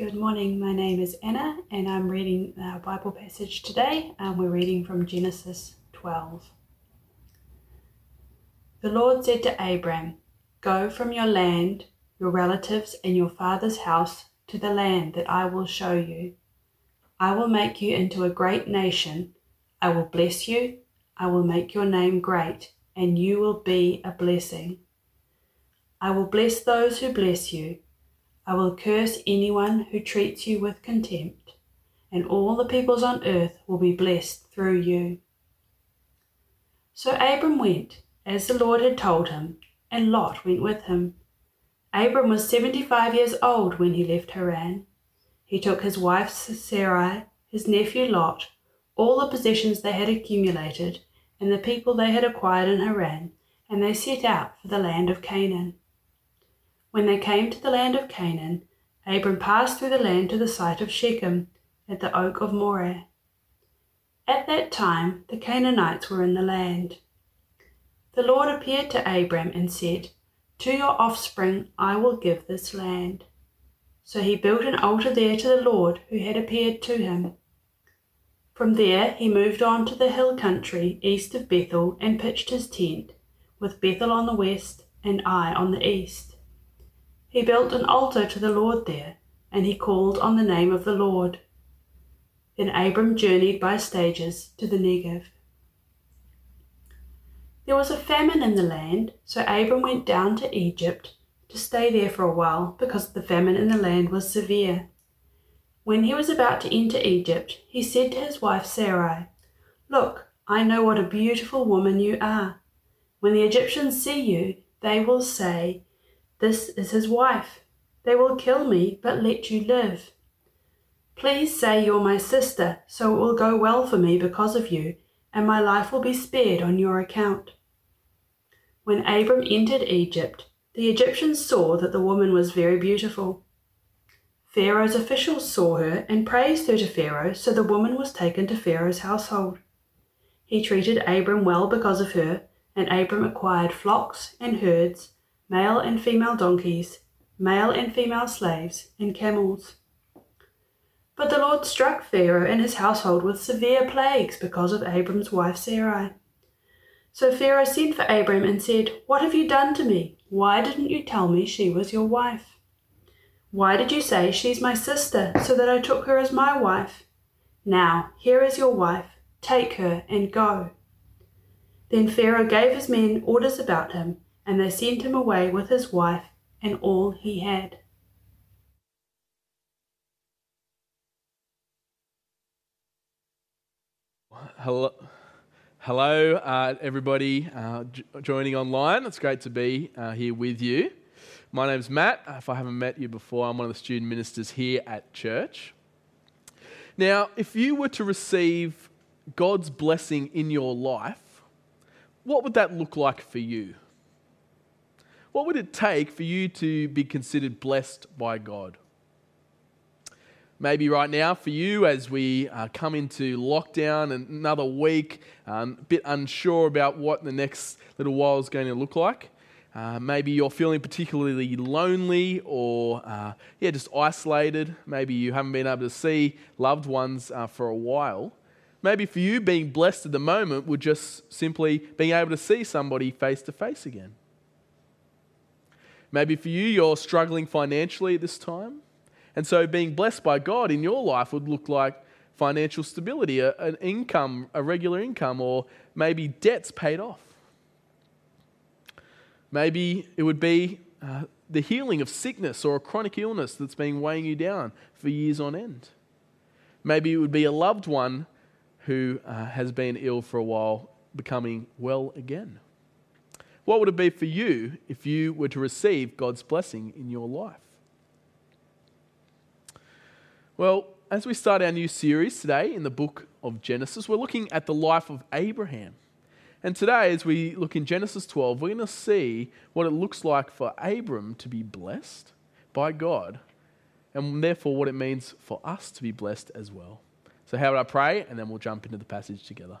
Good morning. My name is Anna, and I'm reading our Bible passage today. And we're reading from Genesis 12. The Lord said to Abram, Go from your land, your relatives, and your father's house to the land that I will show you. I will make you into a great nation. I will bless you. I will make your name great, and you will be a blessing. I will bless those who bless you I will curse anyone who treats you with contempt, and all the peoples on earth will be blessed through you. So Abram went, as the Lord had told him, and Lot went with him. Abram was seventy five years old when he left Haran. He took his wife Sarai, his nephew Lot, all the possessions they had accumulated, and the people they had acquired in Haran, and they set out for the land of Canaan. When they came to the land of Canaan, Abram passed through the land to the site of Shechem at the oak of Moreh. At that time the Canaanites were in the land. The Lord appeared to Abram and said, To your offspring I will give this land. So he built an altar there to the Lord who had appeared to him. From there he moved on to the hill country east of Bethel and pitched his tent, with Bethel on the west and Ai on the east. He built an altar to the Lord there, and he called on the name of the Lord. Then Abram journeyed by stages to the Negev. There was a famine in the land, so Abram went down to Egypt to stay there for a while because the famine in the land was severe. When he was about to enter Egypt, he said to his wife Sarai, Look, I know what a beautiful woman you are. When the Egyptians see you, they will say, this is his wife. They will kill me, but let you live. Please say you're my sister, so it will go well for me because of you, and my life will be spared on your account. When Abram entered Egypt, the Egyptians saw that the woman was very beautiful. Pharaoh's officials saw her and praised her to Pharaoh, so the woman was taken to Pharaoh's household. He treated Abram well because of her, and Abram acquired flocks and herds male and female donkeys, male and female slaves, and camels. But the Lord struck Pharaoh and his household with severe plagues because of Abram's wife Sarai. So Pharaoh sent for Abram and said, What have you done to me? Why didn't you tell me she was your wife? Why did you say she's my sister, so that I took her as my wife? Now, here is your wife. Take her and go. Then Pharaoh gave his men orders about him and they sent him away with his wife and all he had. Hello, hello uh, everybody uh, j- joining online. It's great to be uh, here with you. My name's Matt. If I haven't met you before, I'm one of the student ministers here at church. Now, if you were to receive God's blessing in your life, what would that look like for you? What would it take for you to be considered blessed by God? Maybe right now for you, as we uh, come into lockdown and another week, um, a bit unsure about what the next little while is going to look like. Uh, maybe you're feeling particularly lonely or uh, yeah, just isolated. Maybe you haven't been able to see loved ones uh, for a while. Maybe for you, being blessed at the moment would just simply being able to see somebody face to face again. Maybe for you, you're struggling financially at this time. And so being blessed by God in your life would look like financial stability, an income, a regular income, or maybe debts paid off. Maybe it would be uh, the healing of sickness or a chronic illness that's been weighing you down for years on end. Maybe it would be a loved one who uh, has been ill for a while becoming well again. What would it be for you if you were to receive God's blessing in your life? Well, as we start our new series today in the book of Genesis, we're looking at the life of Abraham. And today, as we look in Genesis 12, we're going to see what it looks like for Abram to be blessed by God, and therefore what it means for us to be blessed as well. So, how would I pray? And then we'll jump into the passage together.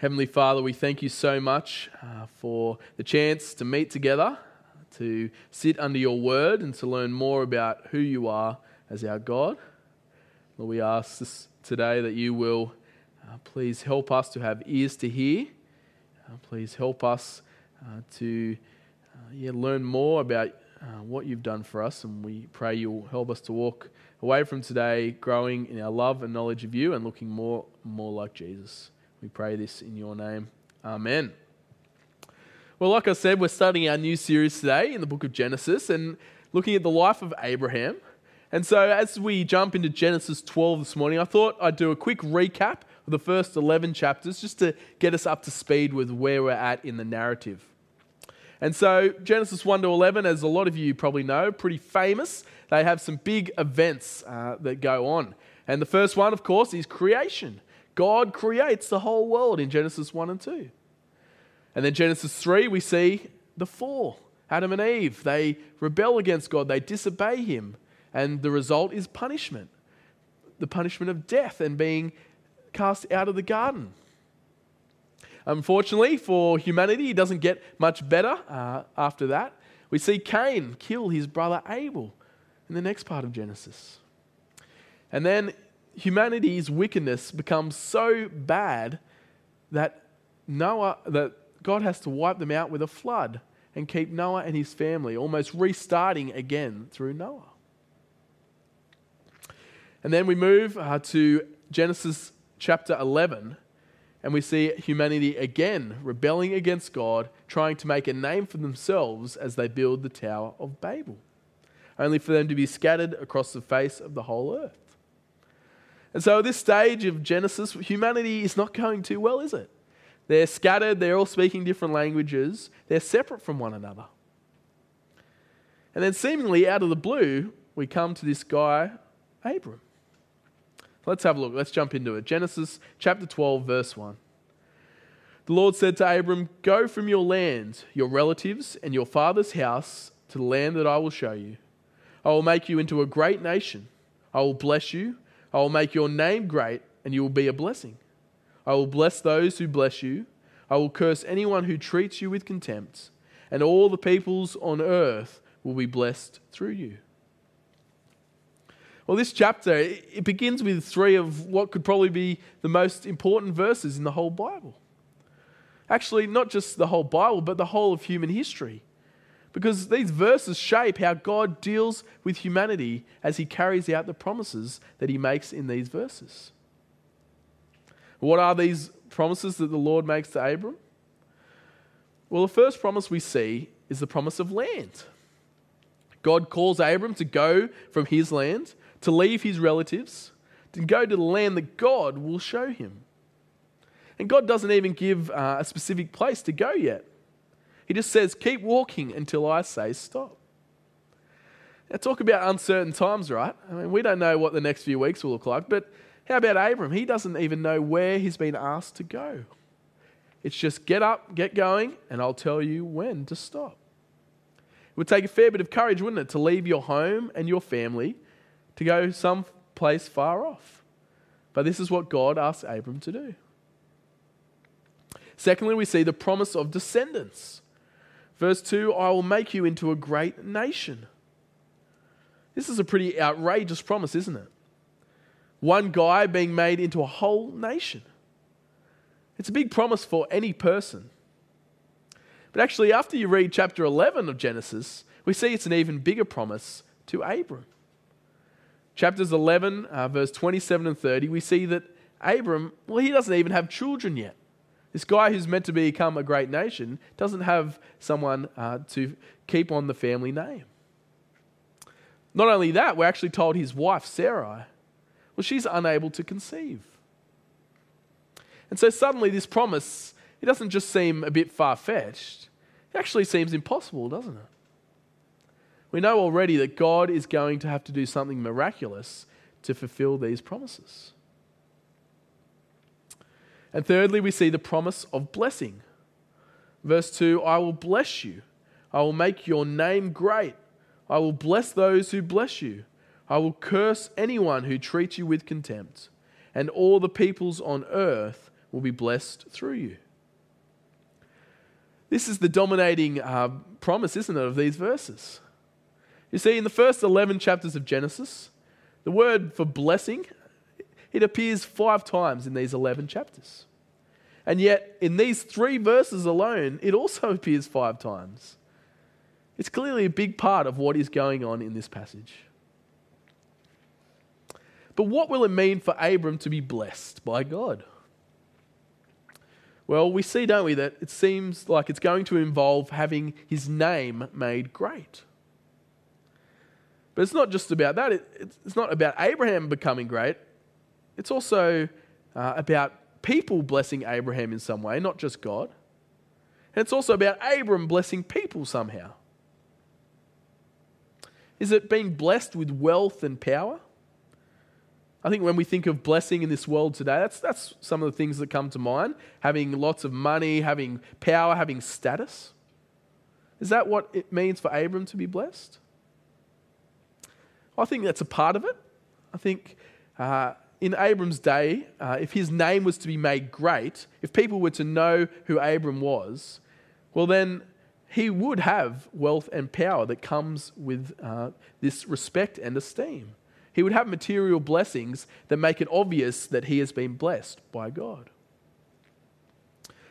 Heavenly Father, we thank you so much uh, for the chance to meet together, to sit under your word and to learn more about who you are as our God. Lord, we ask this today that you will uh, please help us to have ears to hear. Uh, please help us uh, to uh, yeah, learn more about uh, what you've done for us, and we pray you'll help us to walk away from today growing in our love and knowledge of you and looking more more like Jesus. We pray this in your name. Amen. Well, like I said, we're starting our new series today in the book of Genesis and looking at the life of Abraham. And so, as we jump into Genesis 12 this morning, I thought I'd do a quick recap of the first 11 chapters just to get us up to speed with where we're at in the narrative. And so, Genesis 1 to 11, as a lot of you probably know, pretty famous. They have some big events uh, that go on. And the first one, of course, is creation. God creates the whole world in Genesis 1 and 2. And then Genesis 3, we see the fall Adam and Eve. They rebel against God, they disobey Him. And the result is punishment the punishment of death and being cast out of the garden. Unfortunately for humanity, it doesn't get much better uh, after that. We see Cain kill his brother Abel in the next part of Genesis. And then humanity's wickedness becomes so bad that Noah that God has to wipe them out with a flood and keep Noah and his family almost restarting again through Noah. And then we move uh, to Genesis chapter 11 and we see humanity again rebelling against God, trying to make a name for themselves as they build the Tower of Babel, only for them to be scattered across the face of the whole earth. And so, at this stage of Genesis, humanity is not going too well, is it? They're scattered, they're all speaking different languages, they're separate from one another. And then, seemingly out of the blue, we come to this guy, Abram. Let's have a look. Let's jump into it. Genesis chapter 12, verse 1. The Lord said to Abram, Go from your land, your relatives, and your father's house to the land that I will show you. I will make you into a great nation. I will bless you. I will make your name great, and you will be a blessing. I will bless those who bless you. I will curse anyone who treats you with contempt, and all the peoples on earth will be blessed through you. Well, this chapter, it begins with three of what could probably be the most important verses in the whole Bible. Actually, not just the whole Bible, but the whole of human history. Because these verses shape how God deals with humanity as he carries out the promises that he makes in these verses. What are these promises that the Lord makes to Abram? Well, the first promise we see is the promise of land. God calls Abram to go from his land to leave his relatives, to go to the land that God will show him. And God doesn't even give uh, a specific place to go yet. He just says, Keep walking until I say stop. Now, talk about uncertain times, right? I mean, we don't know what the next few weeks will look like, but how about Abram? He doesn't even know where he's been asked to go. It's just get up, get going, and I'll tell you when to stop. It would take a fair bit of courage, wouldn't it, to leave your home and your family to go someplace far off. But this is what God asks Abram to do. Secondly, we see the promise of descendants. Verse 2 I will make you into a great nation. This is a pretty outrageous promise, isn't it? One guy being made into a whole nation. It's a big promise for any person. But actually, after you read chapter 11 of Genesis, we see it's an even bigger promise to Abram chapters 11, uh, verse 27 and 30, we see that Abram, well, he doesn't even have children yet. This guy who's meant to become a great nation doesn't have someone uh, to keep on the family name. Not only that, we're actually told his wife, Sarai, well, she's unable to conceive. And so suddenly, this promise, it doesn't just seem a bit far fetched, it actually seems impossible, doesn't it? We know already that God is going to have to do something miraculous to fulfill these promises. And thirdly, we see the promise of blessing. Verse 2 I will bless you, I will make your name great, I will bless those who bless you, I will curse anyone who treats you with contempt, and all the peoples on earth will be blessed through you. This is the dominating uh, promise, isn't it, of these verses? You see, in the first 11 chapters of Genesis, the word for blessing, it appears five times in these 11 chapters. And yet, in these three verses alone, it also appears five times. It's clearly a big part of what is going on in this passage. But what will it mean for Abram to be blessed by God? Well, we see, don't we, that it seems like it's going to involve having his name made great. But it's not just about that. it's not about Abraham becoming great. It's also uh, about people blessing Abraham in some way, not just God. And it's also about Abram blessing people somehow. Is it being blessed with wealth and power? I think when we think of blessing in this world today, that's, that's some of the things that come to mind. Having lots of money, having power, having status. Is that what it means for Abram to be blessed? I think that's a part of it. I think uh, in Abram's day, uh, if his name was to be made great, if people were to know who Abram was, well, then he would have wealth and power that comes with uh, this respect and esteem. He would have material blessings that make it obvious that he has been blessed by God.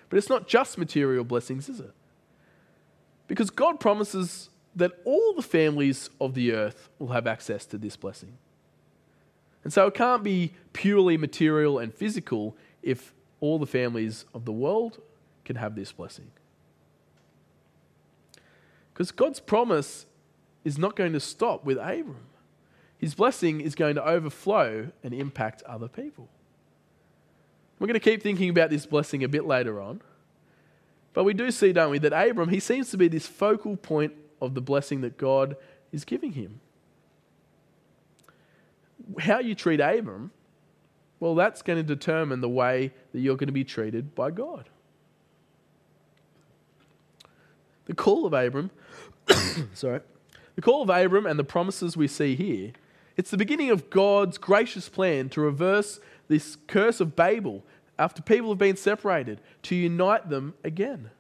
But it's not just material blessings, is it? Because God promises that all the families of the earth will have access to this blessing. And so it can't be purely material and physical if all the families of the world can have this blessing. Because God's promise is not going to stop with Abram. His blessing is going to overflow and impact other people. We're going to keep thinking about this blessing a bit later on. But we do see, don't we, that Abram, he seems to be this focal point of the blessing that God is giving him. How you treat Abram, well, that's going to determine the way that you're going to be treated by God. The call of Abram, sorry, the call of Abram and the promises we see here, it's the beginning of God's gracious plan to reverse this curse of Babel after people have been separated, to unite them again.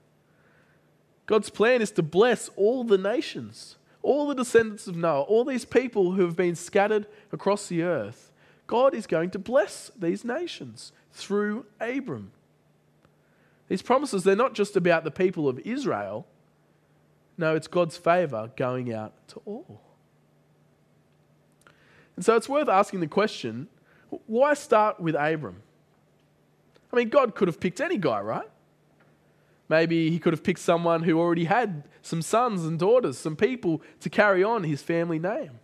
God's plan is to bless all the nations, all the descendants of Noah, all these people who have been scattered across the earth. God is going to bless these nations through Abram. These promises, they're not just about the people of Israel. No, it's God's favor going out to all. And so it's worth asking the question why start with Abram? I mean, God could have picked any guy, right? Maybe he could have picked someone who already had some sons and daughters, some people to carry on his family name.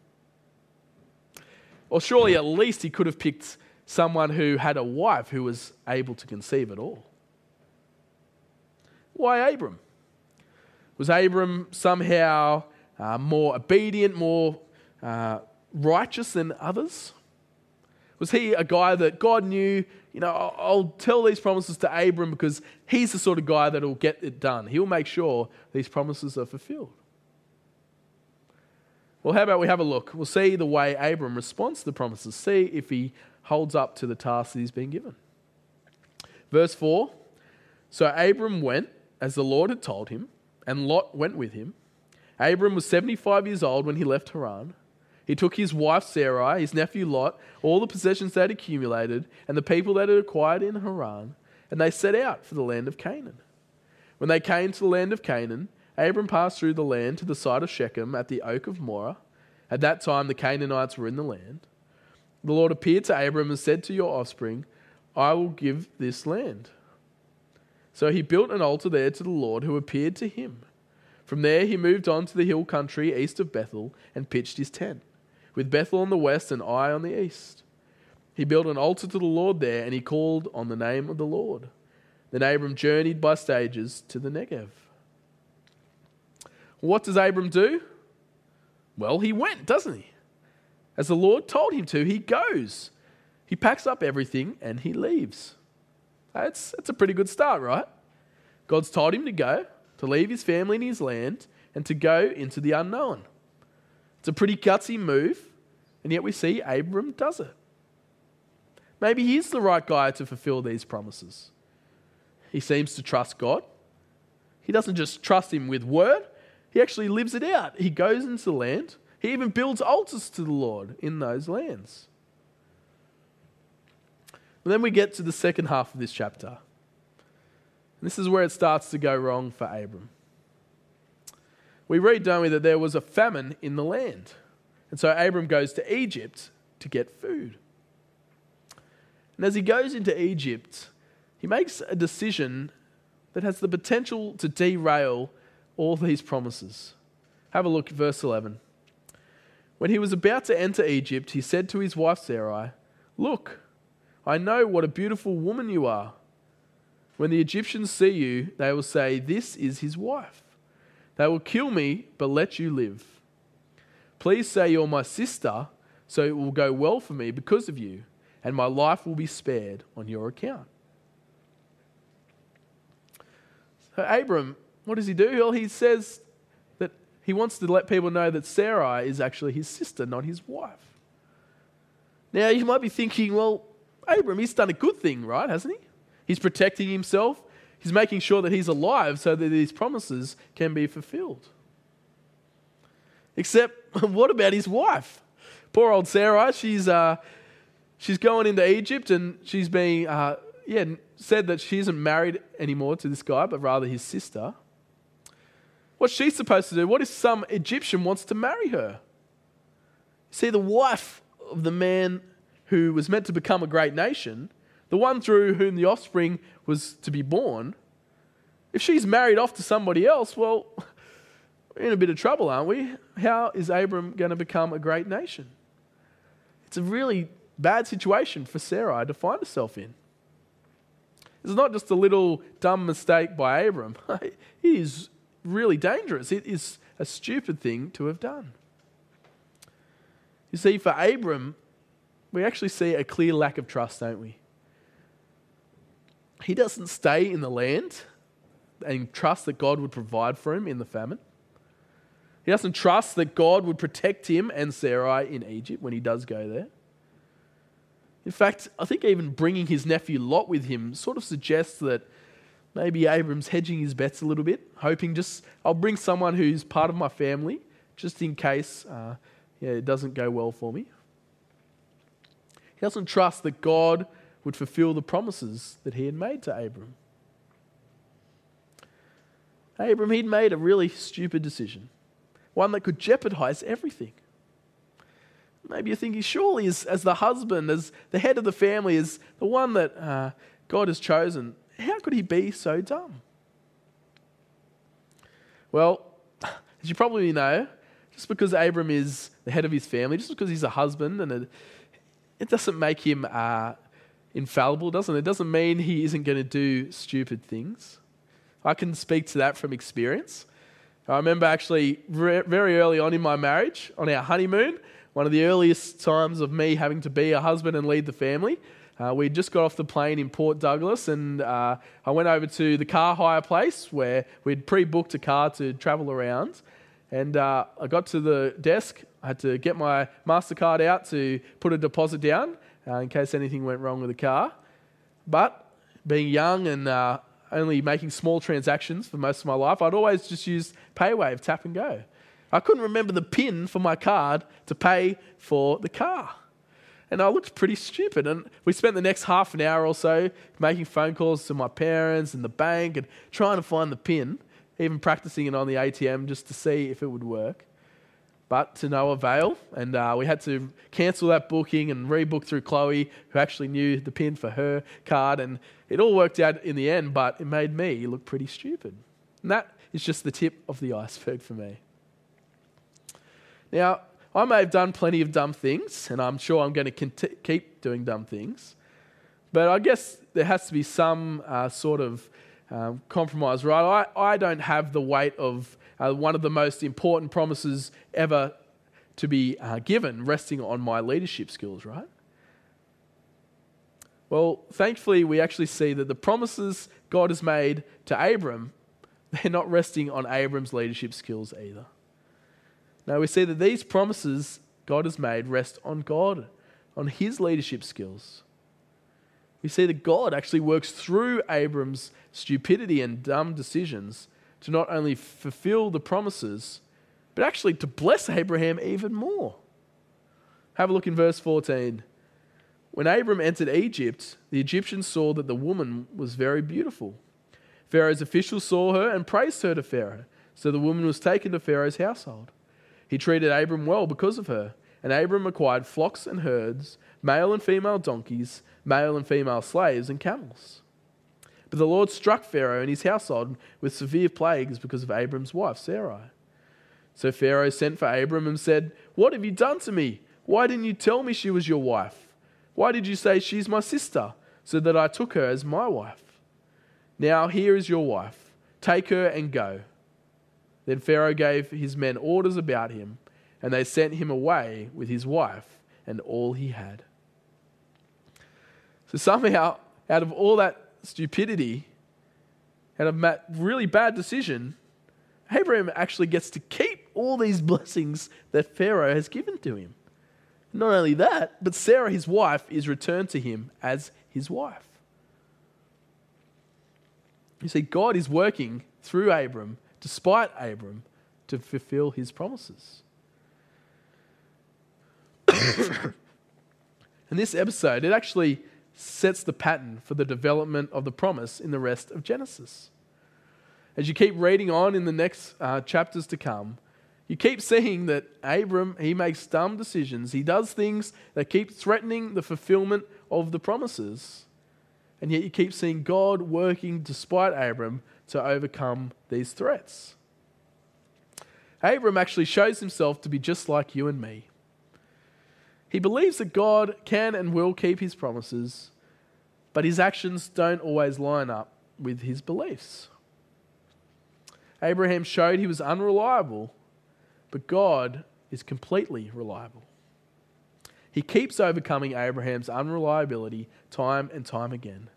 Or surely at least he could have picked someone who had a wife who was able to conceive at all. Why Abram? Was Abram somehow uh, more obedient, more uh, righteous than others? Was he a guy that God knew, you know, I'll tell these promises to Abram because he's the sort of guy that will get it done. He'll make sure these promises are fulfilled. Well, how about we have a look? We'll see the way Abram responds to the promises, see if he holds up to the task that he's been given. Verse 4 So Abram went as the Lord had told him, and Lot went with him. Abram was 75 years old when he left Haran. He took his wife Sarai, his nephew Lot, all the possessions they had accumulated, and the people that had acquired in Haran, and they set out for the land of Canaan. When they came to the land of Canaan, Abram passed through the land to the side of Shechem at the oak of Moreh. At that time, the Canaanites were in the land. The Lord appeared to Abram and said to your offspring, I will give this land. So he built an altar there to the Lord who appeared to him. From there, he moved on to the hill country east of Bethel and pitched his tent with Bethel on the west and Ai on the east. He built an altar to the Lord there, and he called on the name of the Lord. Then Abram journeyed by stages to the Negev. What does Abram do? Well, he went, doesn't he? As the Lord told him to, he goes. He packs up everything and he leaves. That's, that's a pretty good start, right? God's told him to go, to leave his family and his land, and to go into the unknown. It's a pretty gutsy move, and yet we see Abram does it. Maybe he's the right guy to fulfill these promises. He seems to trust God. He doesn't just trust him with word, he actually lives it out. He goes into the land, he even builds altars to the Lord in those lands. And then we get to the second half of this chapter. And this is where it starts to go wrong for Abram. We read, don't we, that there was a famine in the land. And so Abram goes to Egypt to get food. And as he goes into Egypt, he makes a decision that has the potential to derail all these promises. Have a look at verse 11. When he was about to enter Egypt, he said to his wife Sarai, Look, I know what a beautiful woman you are. When the Egyptians see you, they will say, This is his wife. They will kill me, but let you live. Please say you're my sister, so it will go well for me because of you, and my life will be spared on your account. So, Abram, what does he do? Well, he says that he wants to let people know that Sarai is actually his sister, not his wife. Now, you might be thinking, well, Abram, he's done a good thing, right? Hasn't he? He's protecting himself. He's making sure that he's alive so that these promises can be fulfilled. Except, what about his wife? Poor old Sarah, she's, uh, she's going into Egypt and she's being, uh, yeah, said that she isn't married anymore to this guy, but rather his sister. What's she supposed to do? What if some Egyptian wants to marry her? See, the wife of the man who was meant to become a great nation, the one through whom the offspring was to be born, if she's married off to somebody else, well, we're in a bit of trouble, aren't we? How is Abram going to become a great nation? It's a really bad situation for Sarai to find herself in. It's not just a little dumb mistake by Abram. it is really dangerous. It is a stupid thing to have done. You see, for Abram, we actually see a clear lack of trust, don't we? He doesn't stay in the land and trust that God would provide for him in the famine. He doesn't trust that God would protect him and Sarai in Egypt when he does go there. In fact, I think even bringing his nephew Lot with him sort of suggests that maybe Abram's hedging his bets a little bit, hoping just, I'll bring someone who's part of my family just in case uh, yeah, it doesn't go well for me. He doesn't trust that God would fulfill the promises that he had made to Abram. Abram, he'd made a really stupid decision, one that could jeopardize everything. Maybe you're thinking, surely, as, as the husband, as the head of the family, as the one that uh, God has chosen, how could he be so dumb? Well, as you probably know, just because Abram is the head of his family, just because he's a husband and a, it doesn't make him uh, infallible, doesn't it? It doesn't mean he isn't going to do stupid things. I can speak to that from experience. I remember actually re- very early on in my marriage, on our honeymoon, one of the earliest times of me having to be a husband and lead the family. Uh, we just got off the plane in Port Douglas, and uh, I went over to the car hire place where we'd pre booked a car to travel around. And uh, I got to the desk, I had to get my MasterCard out to put a deposit down uh, in case anything went wrong with the car. But being young and uh, only making small transactions for most of my life, I'd always just use PayWave, tap and go. I couldn't remember the PIN for my card to pay for the car. And I looked pretty stupid. And we spent the next half an hour or so making phone calls to my parents and the bank and trying to find the PIN, even practicing it on the ATM just to see if it would work but to no avail. And uh, we had to cancel that booking and rebook through Chloe, who actually knew the pin for her card. And it all worked out in the end, but it made me look pretty stupid. And that is just the tip of the iceberg for me. Now, I may have done plenty of dumb things, and I'm sure I'm going to cont- keep doing dumb things. But I guess there has to be some uh, sort of um, compromise, right? I, I don't have the weight of uh, one of the most important promises ever to be uh, given, resting on my leadership skills, right? Well, thankfully, we actually see that the promises God has made to Abram, they're not resting on Abram's leadership skills either. Now, we see that these promises God has made rest on God, on his leadership skills. We see that God actually works through Abram's stupidity and dumb decisions to not only fulfill the promises, but actually to bless Abraham even more. Have a look in verse 14. When Abram entered Egypt, the Egyptians saw that the woman was very beautiful. Pharaoh's officials saw her and praised her to Pharaoh, so the woman was taken to Pharaoh's household. He treated Abram well because of her, and Abram acquired flocks and herds, male and female donkeys, male and female slaves, and camels. But the Lord struck Pharaoh and his household with severe plagues because of Abram's wife, Sarai. So Pharaoh sent for Abram and said, What have you done to me? Why didn't you tell me she was your wife? Why did you say she's my sister, so that I took her as my wife? Now here is your wife. Take her and go. Then Pharaoh gave his men orders about him, and they sent him away with his wife and all he had. So somehow, out of all that stupidity, and a really bad decision, Abraham actually gets to keep all these blessings that Pharaoh has given to him. Not only that, but Sarah, his wife, is returned to him as his wife. You see, God is working through Abram, despite Abram, to fulfill his promises. and this episode, it actually sets the pattern for the development of the promise in the rest of Genesis. As you keep reading on in the next uh, chapters to come, you keep seeing that Abram, he makes dumb decisions. He does things that keep threatening the fulfillment of the promises. And yet you keep seeing God working despite Abram to overcome these threats. Abram actually shows himself to be just like you and me. He believes that God can and will keep his promises, but his actions don't always line up with his beliefs. Abraham showed he was unreliable, but God is completely reliable. He keeps overcoming Abraham's unreliability time and time again.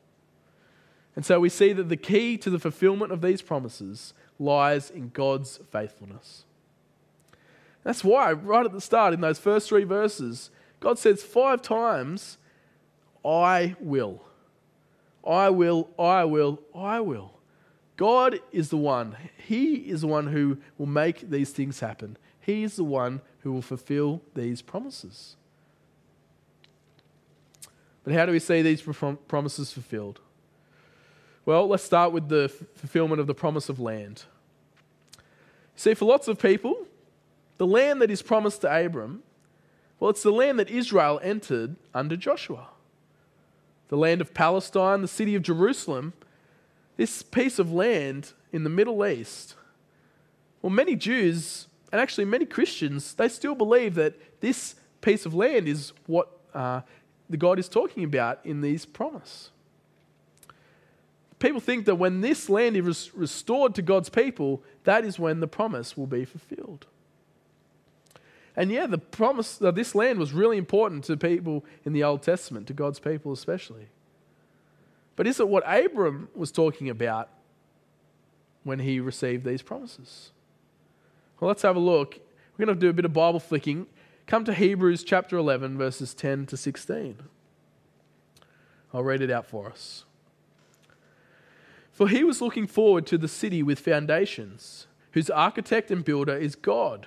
And so we see that the key to the fulfillment of these promises lies in God's faithfulness. That's why, right at the start, in those first three verses, God says five times, I will. I will, I will, I will. God is the one. He is the one who will make these things happen. He is the one who will fulfill these promises. But how do we see these promises fulfilled? Well, let's start with the fulfillment of the promise of land. See, for lots of people, the land that is promised to Abram well, it's the land that Israel entered under Joshua. The land of Palestine, the city of Jerusalem, this piece of land in the Middle East. Well, many Jews, and actually many Christians, they still believe that this piece of land is what uh, the God is talking about in these promise. People think that when this land is restored to God's people, that is when the promise will be fulfilled. And yeah, the promise of this land was really important to people in the Old Testament, to God's people especially. But is it what Abram was talking about when he received these promises? Well, let's have a look. We're going to do a bit of Bible flicking. Come to Hebrews chapter 11, verses 10 to 16. I'll read it out for us. For he was looking forward to the city with foundations, whose architect and builder is God.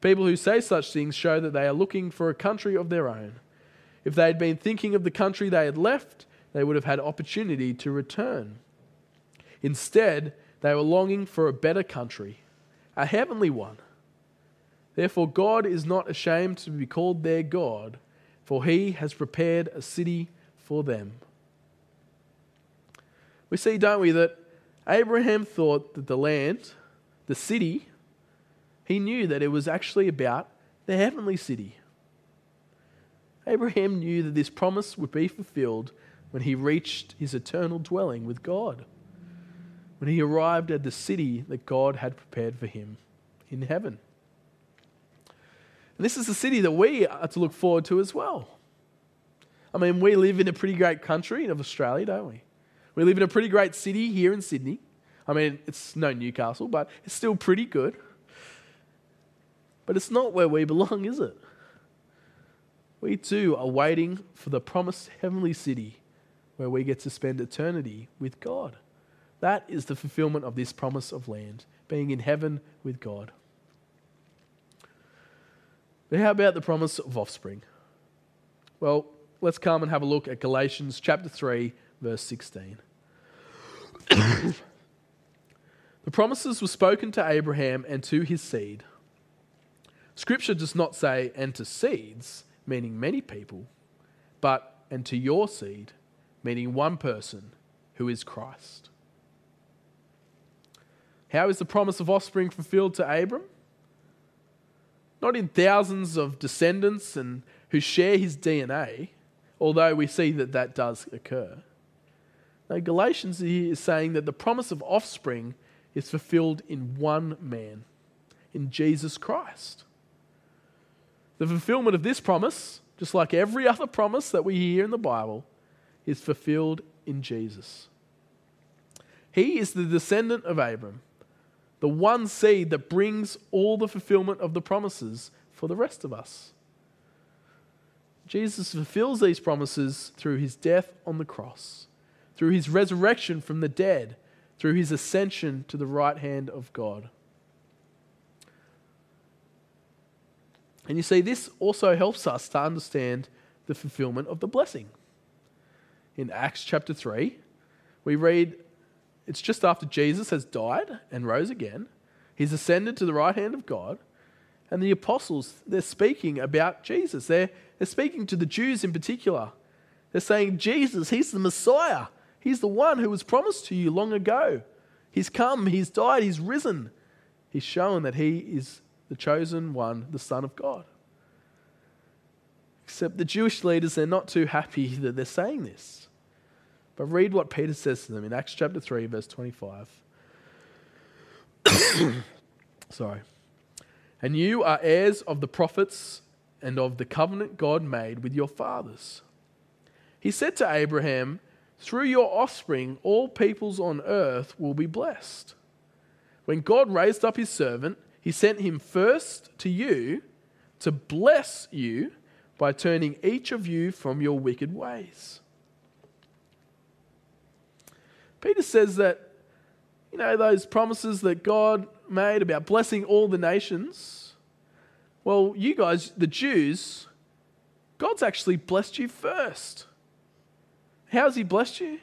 People who say such things show that they are looking for a country of their own. If they had been thinking of the country they had left, they would have had opportunity to return. Instead, they were longing for a better country, a heavenly one. Therefore, God is not ashamed to be called their God, for he has prepared a city for them. We see, don't we, that Abraham thought that the land, the city, he knew that it was actually about the heavenly city. Abraham knew that this promise would be fulfilled when he reached his eternal dwelling with God. when he arrived at the city that God had prepared for him in heaven. And this is the city that we are to look forward to as well. I mean, we live in a pretty great country of Australia, don't we? We live in a pretty great city here in Sydney. I mean, it's no Newcastle, but it's still pretty good. But it's not where we belong, is it? We too are waiting for the promised heavenly city where we get to spend eternity with God. That is the fulfillment of this promise of land, being in heaven with God. But how about the promise of offspring? Well, let's come and have a look at Galatians chapter 3, verse 16. the promises were spoken to Abraham and to his seed. Scripture does not say, and to seeds, meaning many people, but and to your seed, meaning one person, who is Christ. How is the promise of offspring fulfilled to Abram? Not in thousands of descendants and who share his DNA, although we see that that does occur. Now, Galatians is saying that the promise of offspring is fulfilled in one man, in Jesus Christ. The fulfillment of this promise, just like every other promise that we hear in the Bible, is fulfilled in Jesus. He is the descendant of Abram, the one seed that brings all the fulfillment of the promises for the rest of us. Jesus fulfills these promises through his death on the cross, through his resurrection from the dead, through his ascension to the right hand of God. And you see, this also helps us to understand the fulfillment of the blessing. In Acts chapter 3, we read it's just after Jesus has died and rose again. He's ascended to the right hand of God. And the apostles, they're speaking about Jesus. They're, they're speaking to the Jews in particular. They're saying, Jesus, He's the Messiah. He's the one who was promised to you long ago. He's come, He's died, He's risen. He's shown that He is the chosen one, the Son of God. Except the Jewish leaders, they're not too happy that they're saying this. But read what Peter says to them in Acts chapter 3, verse 25. Sorry. And you are heirs of the prophets and of the covenant God made with your fathers. He said to Abraham, Through your offspring, all peoples on earth will be blessed. When God raised up his servant, he sent him first to you to bless you by turning each of you from your wicked ways. Peter says that, you know, those promises that God made about blessing all the nations, well, you guys, the Jews, God's actually blessed you first. How's He blessed you?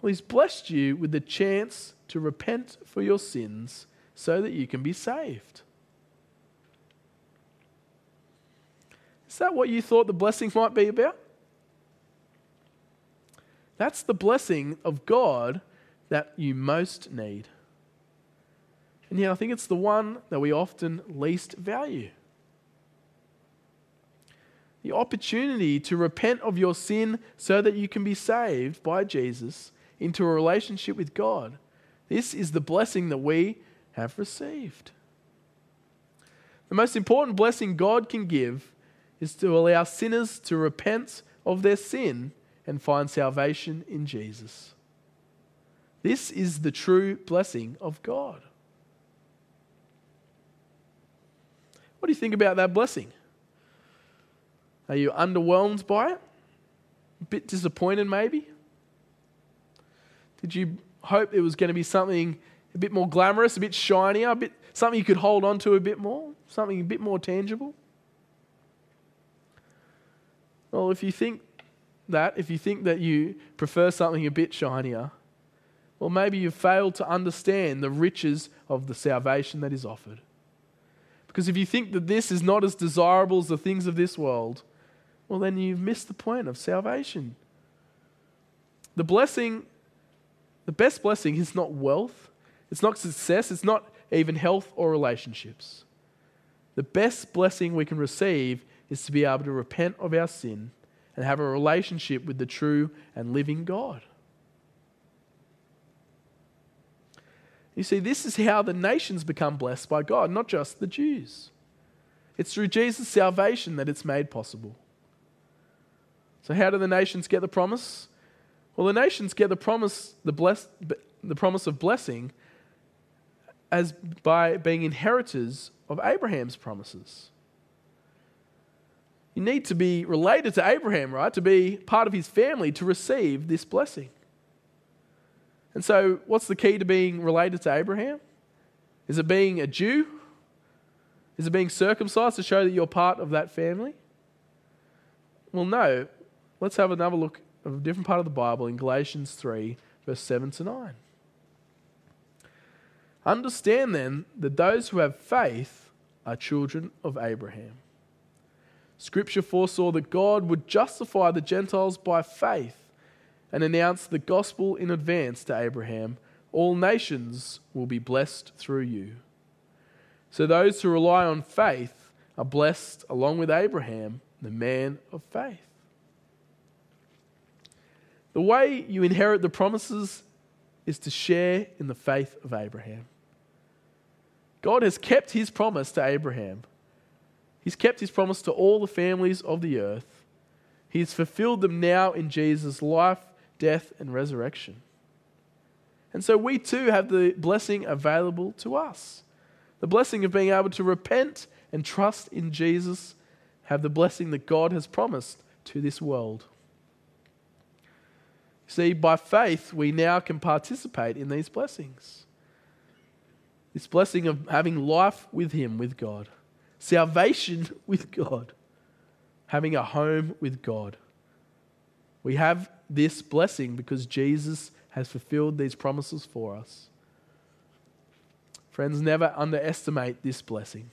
Well, He's blessed you with the chance to repent for your sins so that you can be saved. Is that what you thought the blessing might be about? That's the blessing of God that you most need. And yet, I think it's the one that we often least value. The opportunity to repent of your sin so that you can be saved by Jesus into a relationship with God. This is the blessing that we have received. The most important blessing God can give is to allow sinners to repent of their sin and find salvation in Jesus. This is the true blessing of God. What do you think about that blessing? Are you underwhelmed by it? A bit disappointed, maybe? Did you hope it was going to be something a bit more glamorous, a bit shinier, a bit something you could hold on to a bit more, something a bit more tangible? Well, if you think that, if you think that you prefer something a bit shinier, well, maybe you've failed to understand the riches of the salvation that is offered. Because if you think that this is not as desirable as the things of this world, well, then you've missed the point of salvation. The blessing, the best blessing is not wealth, it's not success, it's not even health or relationships. The best blessing we can receive is to be able to repent of our sin and have a relationship with the true and living God. You see, this is how the nations become blessed by God, not just the Jews. It's through Jesus' salvation that it's made possible. So, how do the nations get the promise? Well, the nations get the promise, the, bless, the promise of blessing as by being inheritors of Abraham's promises. You need to be related to Abraham, right? To be part of his family to receive this blessing. And so, what's the key to being related to Abraham? Is it being a Jew? Is it being circumcised to show that you're part of that family? Well, no. Let's have another look of a different part of the Bible in Galatians 3, verse 7 to 9. Understand then that those who have faith are children of Abraham. Scripture foresaw that God would justify the Gentiles by faith and announce the gospel in advance to Abraham all nations will be blessed through you. So those who rely on faith are blessed along with Abraham, the man of faith. The way you inherit the promises is to share in the faith of Abraham. God has kept his promise to Abraham. He's kept his promise to all the families of the earth. He's fulfilled them now in Jesus' life, death, and resurrection. And so we too have the blessing available to us the blessing of being able to repent and trust in Jesus, have the blessing that God has promised to this world. See, by faith, we now can participate in these blessings. This blessing of having life with Him, with God, salvation with God, having a home with God. We have this blessing because Jesus has fulfilled these promises for us. Friends, never underestimate this blessing.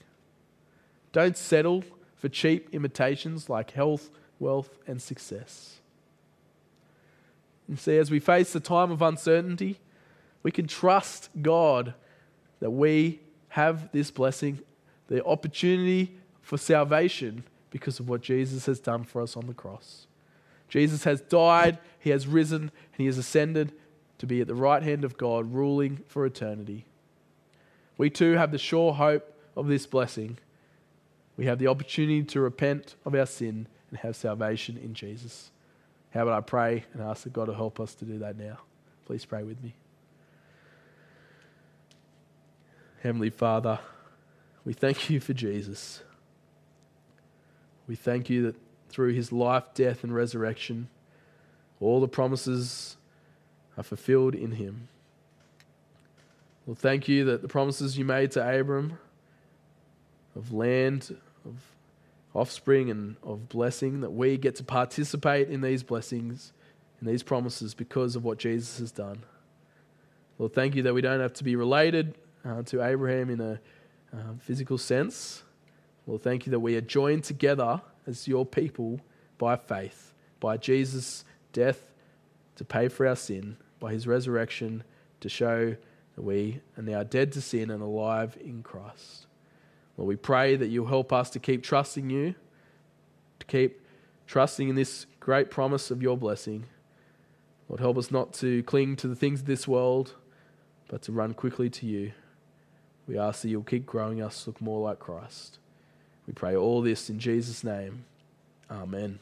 Don't settle for cheap imitations like health, wealth, and success. And see, as we face the time of uncertainty, we can trust God that we have this blessing, the opportunity for salvation because of what Jesus has done for us on the cross. Jesus has died, he has risen, and he has ascended to be at the right hand of God, ruling for eternity. We too have the sure hope of this blessing. We have the opportunity to repent of our sin and have salvation in Jesus. How about I pray and ask that God to help us to do that now? Please pray with me. Heavenly Father, we thank you for Jesus. We thank you that through his life, death, and resurrection, all the promises are fulfilled in him. Well, thank you that the promises you made to Abram of land, of offspring, and of blessing, that we get to participate in these blessings, in these promises, because of what Jesus has done. Lord, thank you that we don't have to be related uh, to Abraham in a uh, physical sense. Well, thank you that we are joined together as your people by faith, by Jesus' death to pay for our sin, by his resurrection to show that we are now dead to sin and alive in Christ. Lord, we pray that you'll help us to keep trusting you, to keep trusting in this great promise of your blessing. Lord, help us not to cling to the things of this world, but to run quickly to you. We ask that you'll keep growing us to look more like Christ. We pray all this in Jesus' name. Amen.